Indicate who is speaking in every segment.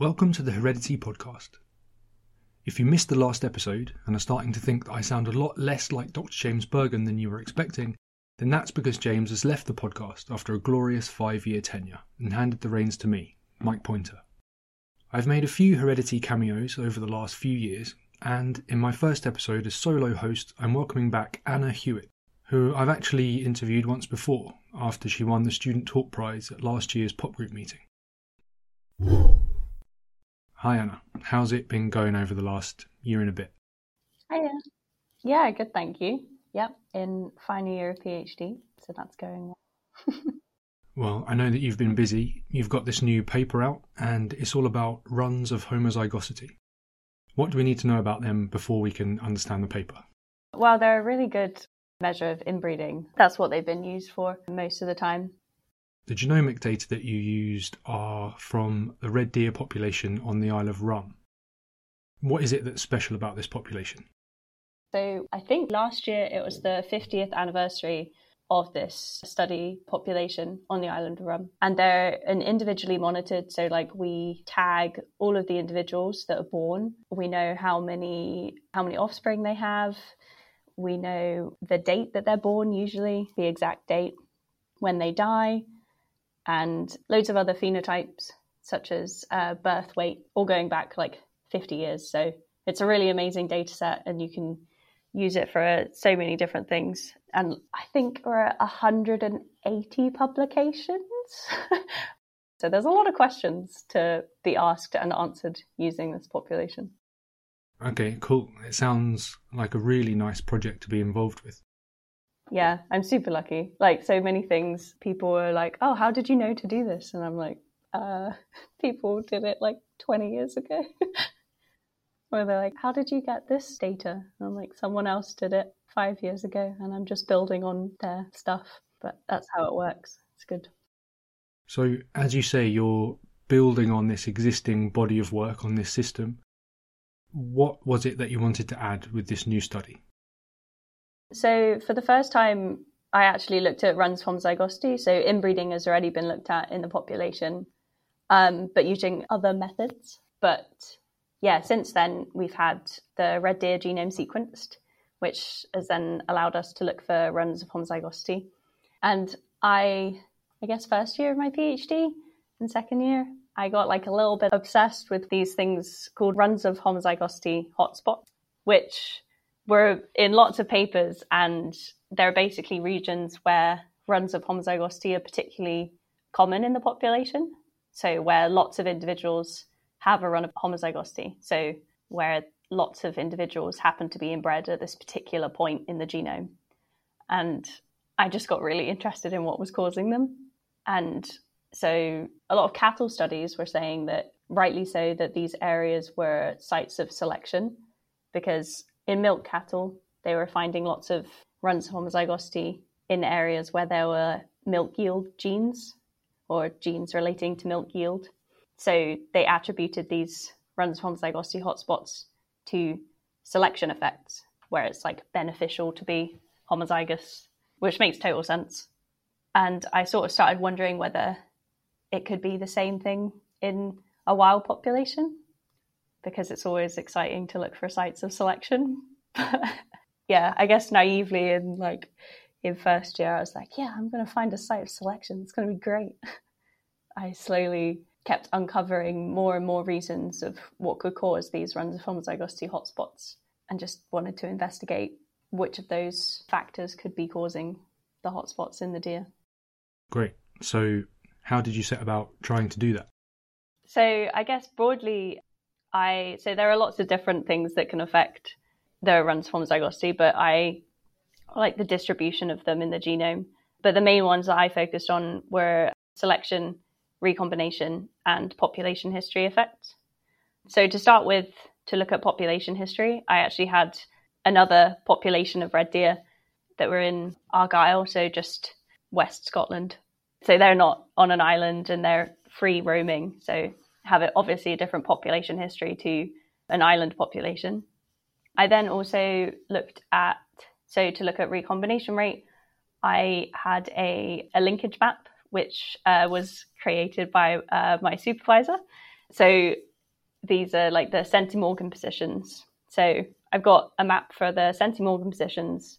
Speaker 1: Welcome to the Heredity Podcast. If you missed the last episode and are starting to think that I sound a lot less like Dr. James Burgon than you were expecting, then that's because James has left the podcast after a glorious five year tenure and handed the reins to me, Mike Pointer. I've made a few Heredity cameos over the last few years, and in my first episode as solo host, I'm welcoming back Anna Hewett, who I've actually interviewed once before after she won the Student Talk Prize at last year's pop group meeting. Hi Anna, how's it been going over the last year and a bit?
Speaker 2: Hiya. Yeah, good, thank you. Yep, in final year of PhD, so that's going well.
Speaker 1: Well, I know that you've been busy. You've got this new paper out, and it's all about runs of homozygosity. What do we need to know about them before we can understand the paper?
Speaker 2: Well, they're a really good measure of inbreeding. That's what they've been used for most of the time.
Speaker 1: The genomic data that you used are from the red deer population on the Isle of Rum. What is it that's special about this population?
Speaker 2: So, I think last year it was the 50th anniversary of this study population on the island of Rum. And they're an individually monitored. So, like, we tag all of the individuals that are born. We know how many how many offspring they have. We know the date that they're born, usually the exact date when they die, and loads of other phenotypes such as uh, birth weight, all going back like 50 years. So it's a really amazing data set, and you can use it for so many different things. And I think we're at 180 publications. so there's a lot of questions to be asked and answered using this population.
Speaker 1: Okay, cool. It sounds like a really nice project to be involved with.
Speaker 2: Yeah, I'm super lucky. Like so many things, people were like, "Oh, how did you know to do this?" And I'm like, "Uh, people did it like 20 years ago." where they're like, How did you get this data? And I'm like, Someone else did it five years ago, and I'm just building on their stuff. But that's how it works. It's good.
Speaker 1: So, as you say, you're building on this existing body of work on this system. What was it that you wanted to add with this new study?
Speaker 2: So, for the first time, I actually looked at runs of homozygosity. So, inbreeding has already been looked at in the population, um, but using other methods. But yeah, since then we've had the red deer genome sequenced, which has then allowed us to look for runs of homozygosity. And I, I guess, first year of my PhD and second year, I got like a little bit obsessed with these things called runs of homozygosity hotspots, which were in lots of papers, and they're basically regions where runs of homozygosity are particularly common in the population. So where lots of individuals have a run of homozygosity. So, where lots of individuals happen to be inbred at this particular point in the genome. And I just got really interested in what was causing them. And so, a lot of cattle studies were saying that, rightly so, that these areas were sites of selection because in milk cattle, they were finding lots of runs of homozygosity in areas where there were milk yield genes or genes relating to milk yield. So they attributed these runs of homozygosity hotspots to selection effects, where it's like beneficial to be homozygous, which makes total sense. And I sort of started wondering whether it could be the same thing in a wild population, because it's always exciting to look for sites of selection. yeah, I guess naively in like in first year, I was like, yeah, I'm going to find a site of selection. It's going to be great. I slowly kept uncovering more and more reasons of what could cause these runs of homozygosity hotspots and just wanted to investigate which of those factors could be causing the hotspots in the deer.
Speaker 1: Great. So, how did you set about trying to do that?
Speaker 2: So, I guess broadly, I so there are lots of different things that can affect the runs of homozygosity, but I like the distribution of them in the genome. But the main ones that I focused on were selection recombination and population history effects. So, to start with, to look at population history, I actually had another population of red deer that were in Argyll, so just West Scotland. So, they're not on an island and they're free roaming. So, have it obviously a different population history to an island population. I then also looked at, so to look at recombination rate, I had a, a linkage map which uh, was created by uh, my supervisor. So these are like the centimorgan positions. So I've got a map for the centimorgan positions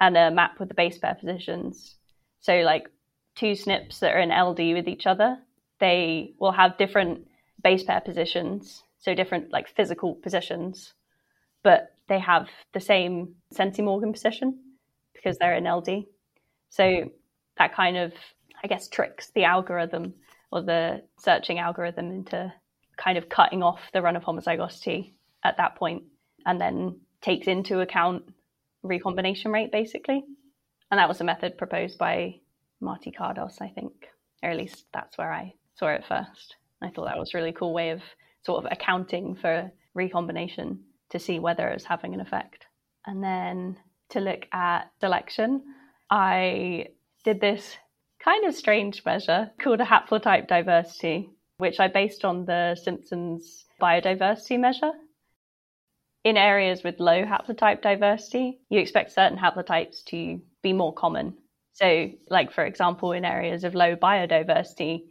Speaker 2: and a map with the base pair positions. So like two SNPs that are in LD with each other, they will have different base pair positions, so different like physical positions, but they have the same centimorgan position because they're in LD. So that kind of I guess, tricks the algorithm or the searching algorithm into kind of cutting off the run of homozygosity at that point and then takes into account recombination rate basically. And that was a method proposed by Marty Kardos, I think, or at least that's where I saw it first. I thought that was a really cool way of sort of accounting for recombination to see whether it's having an effect. And then to look at selection, I did this kind of strange measure called a haplotype diversity, which I based on the Simpsons biodiversity measure. In areas with low haplotype diversity, you expect certain haplotypes to be more common. So, like for example, in areas of low biodiversity,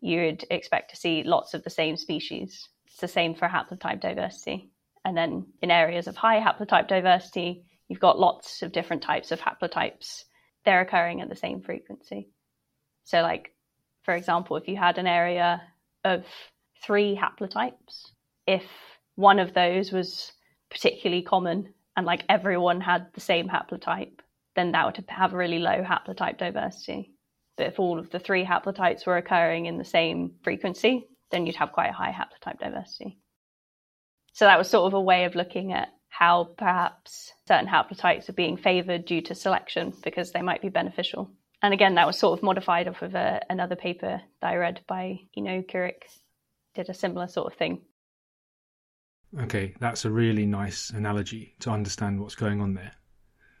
Speaker 2: you'd expect to see lots of the same species. It's the same for haplotype diversity. And then in areas of high haplotype diversity, you've got lots of different types of haplotypes. They're occurring at the same frequency. So, like, for example, if you had an area of three haplotypes, if one of those was particularly common and like everyone had the same haplotype, then that would have a really low haplotype diversity. If all of the three haplotypes were occurring in the same frequency, then you'd have quite a high haplotype diversity. So that was sort of a way of looking at how perhaps certain haplotypes are being favored due to selection because they might be beneficial and again, that was sort of modified off of a, another paper that I read by Ino Curik, did a similar sort of thing.
Speaker 1: Okay, that's a really nice analogy to understand what's going on there.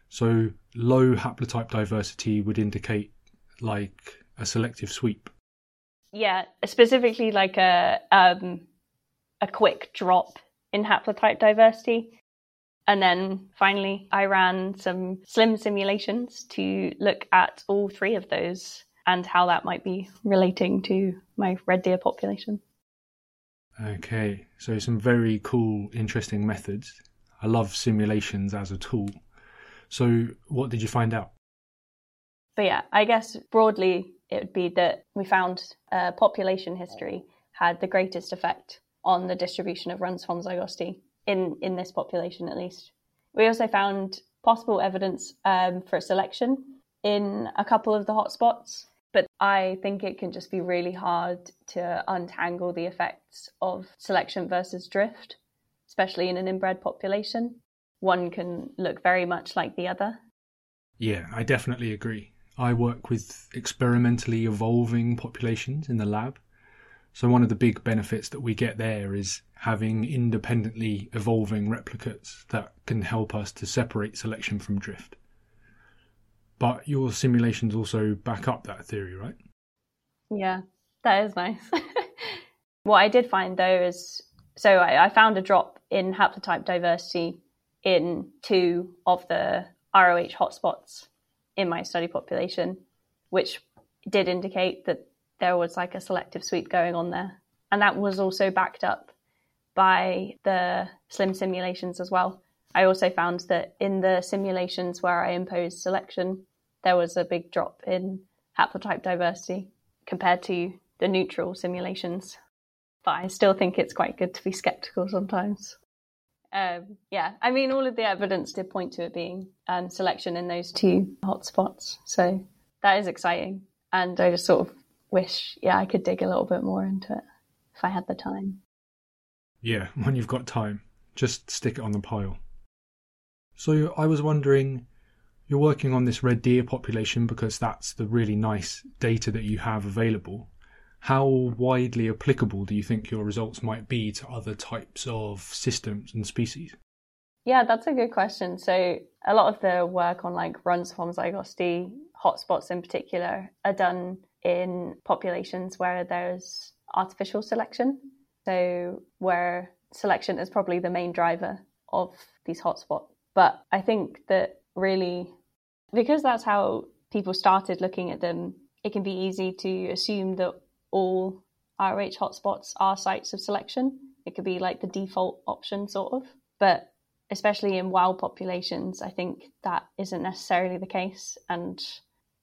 Speaker 1: So, low haplotype diversity would indicate like a selective sweep.
Speaker 2: Yeah, specifically like a um, a quick drop in haplotype diversity. And then finally, I ran some SLiM simulations to look at all three of those and how that might be relating to my red deer population.
Speaker 1: Okay, so some very cool, interesting methods. I love simulations as a tool. So, what did you find out?
Speaker 2: But yeah, I guess broadly it would be that we found uh, population history had the greatest effect on the distribution of runs homozygosity in in this population at least. We also found possible evidence um, for selection in a couple of the hotspots, but I think it can just be really hard to untangle the effects of selection versus drift, especially in an inbred population. One can look very much like the other.
Speaker 1: Yeah, I definitely agree. I work with experimentally evolving populations in the lab, so, one of the big benefits that we get there is having independently evolving replicates that can help us to separate selection from drift. But your simulations also back up that theory, right?
Speaker 2: Yeah, that is nice. what I did find though is so I, I found a drop in haplotype diversity in two of the ROH hotspots in my study population, which did indicate that there was like a selective sweep going on there. And that was also backed up by the SLiM simulations as well. I also found that in the simulations where I imposed selection, there was a big drop in haplotype diversity compared to the neutral simulations. But I still think it's quite good to be skeptical sometimes. Um, yeah, I mean, all of the evidence did point to it being um, selection in those two hotspots. So that is exciting. And I just sort of wish, yeah, I could dig a little bit more into it if I had the time.
Speaker 1: Yeah, when you've got time, just stick it on the pile. So I was wondering, you're working on this red deer population because that's the really nice data that you have available. How widely applicable do you think your results might be to other types of systems and species?
Speaker 2: Yeah, that's a good question. So a lot of the work on like Runs of homozygosity, hotspots in particular, are done in populations where there's artificial selection. So where selection is probably the main driver of these hotspots. But I think that really, because that's how people started looking at them, it can be easy to assume that all RH hotspots are sites of selection. It could be like the default option, sort of. But especially in wild populations, I think that isn't necessarily the case. And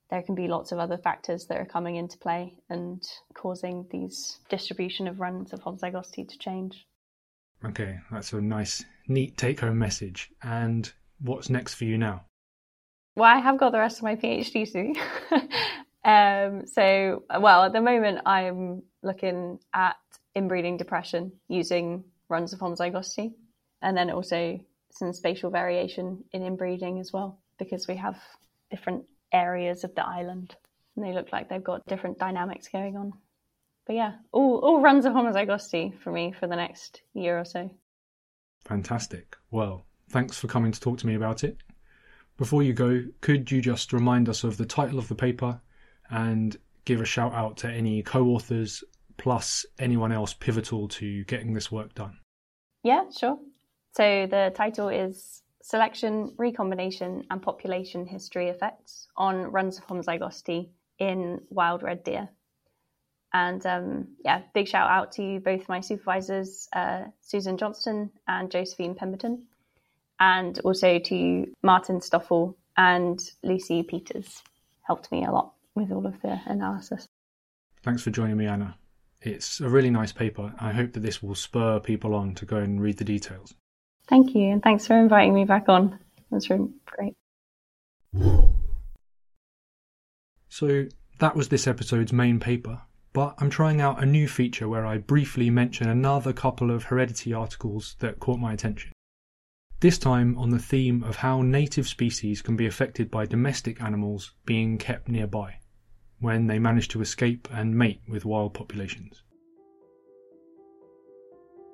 Speaker 2: there can be lots of other factors that are coming into play and causing these distribution of runs of homozygosity to change.
Speaker 1: Okay, that's a nice, neat take home message. And what's next for you now?
Speaker 2: Well, I have got the rest of my PhD to do. um, so, well, at the moment, I'm looking at inbreeding depression using runs of homozygosity, and then also some spatial variation in inbreeding as well, because we have different areas of the island and they look like they've got different dynamics going on. But yeah, all, all runs of homozygosity for me for the next year or so.
Speaker 1: Fantastic. Well, thanks for coming to talk to me about it. Before you go, could you just remind us of the title of the paper and give a shout out to any co authors plus anyone else pivotal to getting this work done?
Speaker 2: Yeah, sure. So the title is Selection, Recombination and Population History Effects on Runs of Homozygosity in Wild Red Deer. And um, yeah, big shout out to both my supervisors, uh, Susan Johnston and Josephine Pemberton, and also to Martin Stoffel and Lucy Peters. Helped me a lot with all of the analysis.
Speaker 1: Thanks for joining me, Anna. It's a really nice paper. I hope that this will spur people on to go and read the details.
Speaker 2: Thank you, and thanks for inviting me back on. That's really great.
Speaker 1: So, that was this episode's main paper, but I'm trying out a new feature where I briefly mention another couple of heredity articles that caught my attention. This time on the theme of how native species can be affected by domestic animals being kept nearby when they manage to escape and mate with wild populations.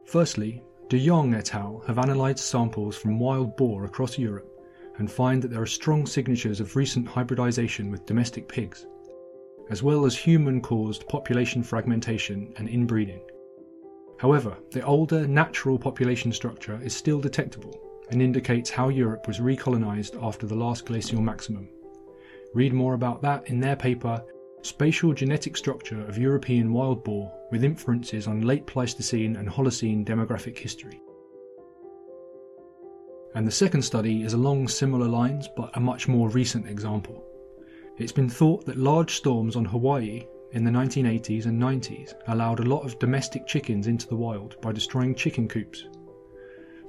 Speaker 1: Firstly, De Jong et al. have analysed samples from wild boar across Europe and find that there are strong signatures of recent hybridisation with domestic pigs, as well as human caused population fragmentation and inbreeding. However, the older natural population structure is still detectable and indicates how Europe was recolonised after the last glacial maximum. Read more about that in their paper Spatial genetic structure of European wild boar with inferences on late Pleistocene and Holocene demographic history. And the second study is along similar lines but a much more recent example. It's been thought that large storms on Hawaii in the 1980s and 90s allowed a lot of domestic chickens into the wild by destroying chicken coops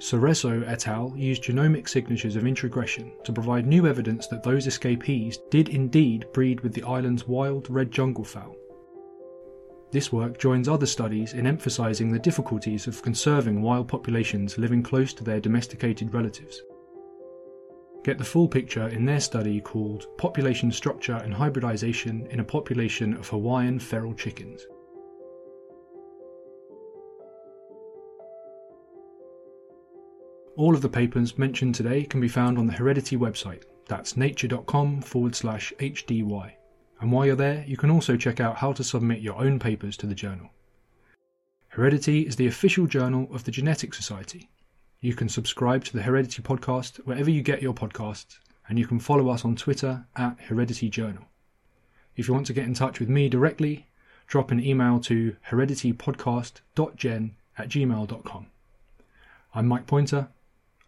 Speaker 1: Cerezo et al. used genomic signatures of introgression to provide new evidence that those escapees did indeed breed with the island's wild red jungle fowl. This work joins other studies in emphasising the difficulties of conserving wild populations living close to their domesticated relatives. Get the full picture in their study called Population Structure and Hybridization in a Population of Hawaiian Feral Chickens. All of the papers mentioned today can be found on the Heredity website. That's nature.com forward slash HDY. And while you're there, you can also check out how to submit your own papers to the journal. Heredity is the official journal of the Genetic Society. You can subscribe to the Heredity podcast wherever you get your podcasts, and you can follow us on Twitter at Heredity Journal. If you want to get in touch with me directly, drop an email to hereditypodcast.gen at gmail.com. I'm Mike Pointer,